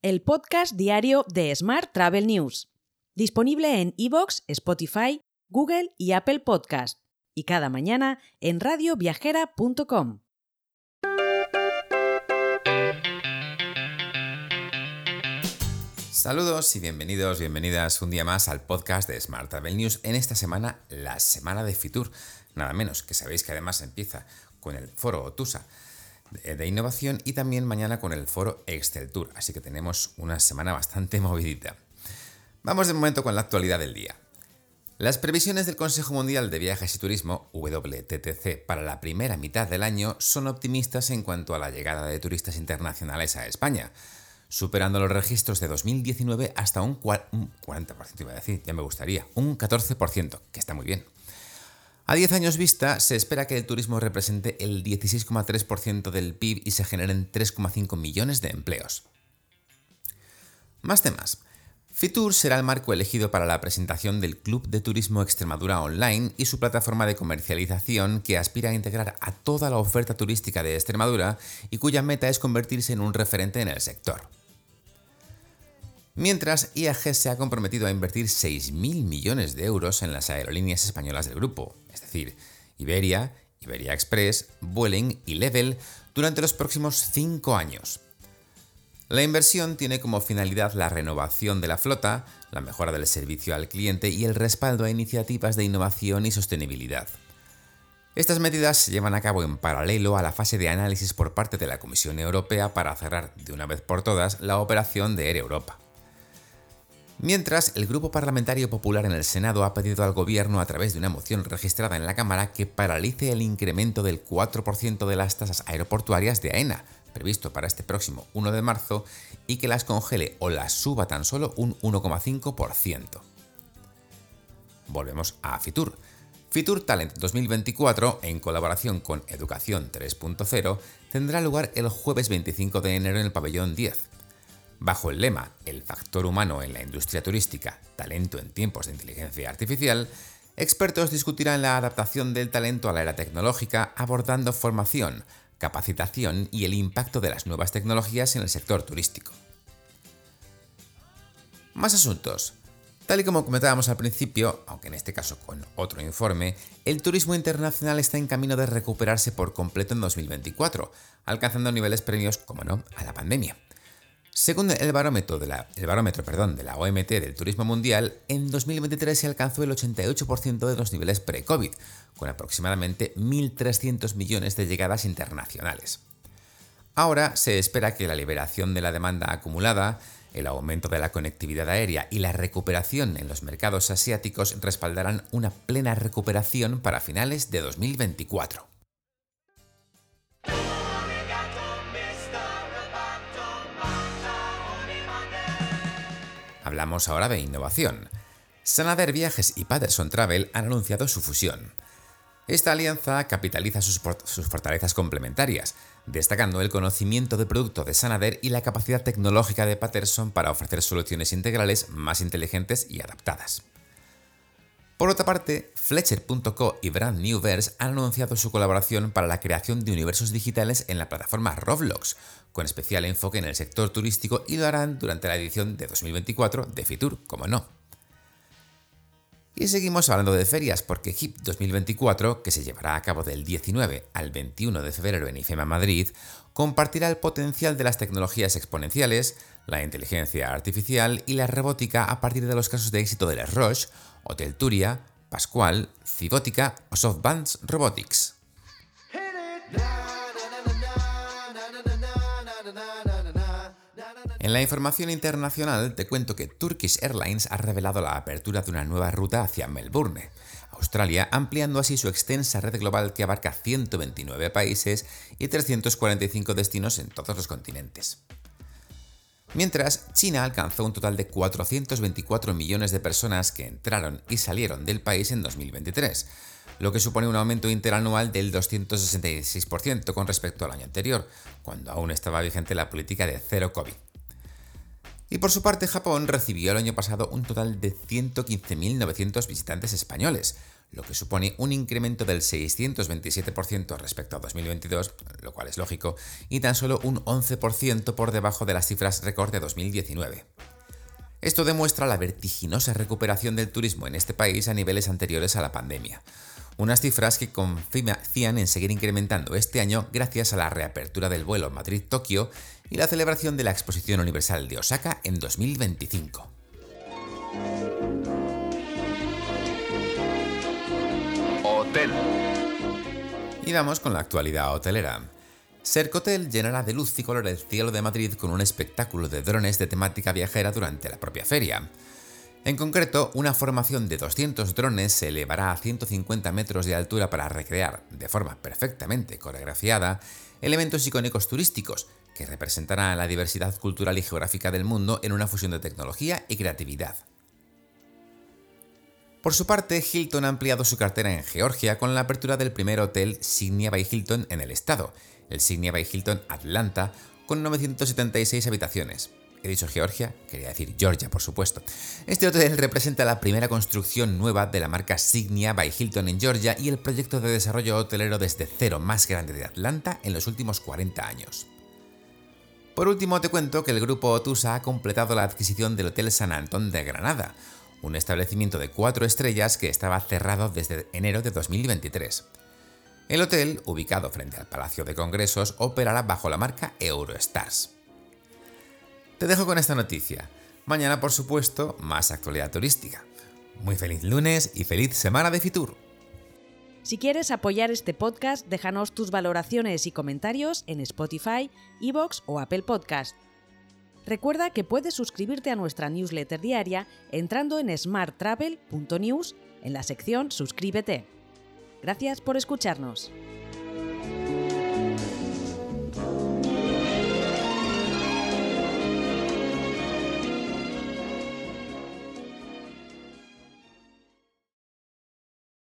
el podcast diario de Smart Travel News, disponible en iVoox, Spotify, Google y Apple Podcast, y cada mañana en radioviajera.com. Saludos y bienvenidos, bienvenidas un día más al podcast de Smart Travel News. En esta semana, la semana de Fitur, nada menos, que sabéis que además empieza con el foro Otusa de innovación y también mañana con el foro Excel Tour, así que tenemos una semana bastante movidita. Vamos de momento con la actualidad del día. Las previsiones del Consejo Mundial de Viajes y Turismo, WTTC, para la primera mitad del año son optimistas en cuanto a la llegada de turistas internacionales a España, superando los registros de 2019 hasta un, 40%, iba a decir, ya me gustaría, un 14%, que está muy bien. A 10 años vista, se espera que el turismo represente el 16,3% del PIB y se generen 3,5 millones de empleos. Más temas. Fitur será el marco elegido para la presentación del Club de Turismo Extremadura Online y su plataforma de comercialización que aspira a integrar a toda la oferta turística de Extremadura y cuya meta es convertirse en un referente en el sector. Mientras, IAG se ha comprometido a invertir 6.000 millones de euros en las aerolíneas españolas del grupo, es decir, Iberia, Iberia Express, Vueling y Level, durante los próximos cinco años. La inversión tiene como finalidad la renovación de la flota, la mejora del servicio al cliente y el respaldo a iniciativas de innovación y sostenibilidad. Estas medidas se llevan a cabo en paralelo a la fase de análisis por parte de la Comisión Europea para cerrar de una vez por todas la operación de Air Europa. Mientras, el Grupo Parlamentario Popular en el Senado ha pedido al Gobierno, a través de una moción registrada en la Cámara, que paralice el incremento del 4% de las tasas aeroportuarias de AENA, previsto para este próximo 1 de marzo, y que las congele o las suba tan solo un 1,5%. Volvemos a Fitur. Fitur Talent 2024, en colaboración con Educación 3.0, tendrá lugar el jueves 25 de enero en el pabellón 10. Bajo el lema El factor humano en la industria turística, talento en tiempos de inteligencia artificial, expertos discutirán la adaptación del talento a la era tecnológica abordando formación, capacitación y el impacto de las nuevas tecnologías en el sector turístico. Más asuntos. Tal y como comentábamos al principio, aunque en este caso con otro informe, el turismo internacional está en camino de recuperarse por completo en 2024, alcanzando niveles premios, como no, a la pandemia. Según el barómetro, de la, de la OMT del Turismo Mundial, en 2023 se alcanzó el 88% de los niveles pre-COVID, con aproximadamente 1.300 millones de llegadas internacionales. Ahora se espera que la liberación de la demanda acumulada, el aumento de la conectividad aérea y la recuperación en los mercados asiáticos respaldarán una plena recuperación para finales de 2024. Hablamos ahora de innovación. Sanader Viajes y Patterson Travel han anunciado su fusión. Esta alianza capitaliza sus, fortalezas complementarias, destacando el conocimiento de producto de Sanader y la capacidad tecnológica de Patterson para ofrecer soluciones integrales más inteligentes y adaptadas. Por otra parte, Fletcher.co y Brand Newverse han anunciado su colaboración para la creación de universos digitales en la plataforma Roblox, con especial enfoque en el sector turístico y lo harán durante la edición de 2024 de Fitur, como no. Y seguimos hablando de ferias porque HIP 2024, que se llevará a cabo del 19 al 21 de febrero en IFEMA Madrid, compartirá el potencial de las tecnologías exponenciales, la inteligencia artificial y la robótica a partir de los casos de éxito de Les Roche, Hotel Turia, Pascual, Cibótica o SoftBanks Robotics. En la información internacional te cuento que Turkish Airlines ha revelado la apertura de una nueva ruta hacia Melbourne, Australia, ampliando así su extensa red global que abarca 129 países y 345 destinos en todos los continentes. Mientras, China alcanzó un total de 424 millones de personas que entraron y salieron del país en 2023, lo que supone un aumento interanual del 266% con respecto al año anterior, cuando aún estaba vigente la política de cero COVID. Y por su parte, Japón recibió el año pasado un total de 115.900 visitantes españoles, lo que supone un incremento del 627% respecto a 2022, lo cual es lógico, y tan solo un 11% por debajo de las cifras récord de 2019. Esto demuestra la vertiginosa recuperación del turismo en este país a niveles anteriores a la pandemia. Unas cifras que confían en seguir incrementando este año gracias a la reapertura del vuelo Madrid-Tokio y la celebración de la Exposición Universal de Osaka en 2025. Hotel. Y vamos con la actualidad hotelera. Sercotel llenará de luz y color el cielo de Madrid con un espectáculo de drones de temática viajera durante la propia feria. En concreto, una formación de 200 drones se elevará a 150 metros de altura para recrear, de forma perfectamente coreografiada, elementos icónicos turísticos que representarán la diversidad cultural y geográfica del mundo en una fusión de tecnología y creatividad. Por su parte, Hilton ha ampliado su cartera en Georgia con la apertura del primer hotel Signia by Hilton en el estado, el Signia by Hilton Atlanta, con 976 habitaciones. He dicho Georgia, quería decir Georgia, por supuesto. Este hotel representa la primera construcción nueva de la marca Signia by Hilton en Georgia y el proyecto de desarrollo hotelero desde cero más grande de Atlanta en los últimos 40 años. Por último, te cuento que el grupo Otusa ha completado la adquisición del Hotel San Antón de Granada, un establecimiento de cuatro estrellas que estaba cerrado desde enero de 2023. El hotel, ubicado frente al Palacio de Congresos, operará bajo la marca Eurostars. Te dejo con esta noticia. Mañana, por supuesto, más actualidad turística. Muy feliz lunes y feliz semana de Fitur. Si quieres apoyar este podcast, déjanos tus valoraciones y comentarios en Spotify, Evox o Apple Podcast. Recuerda que puedes suscribirte a nuestra newsletter diaria entrando en smarttravel.news en la sección Suscríbete. Gracias por escucharnos.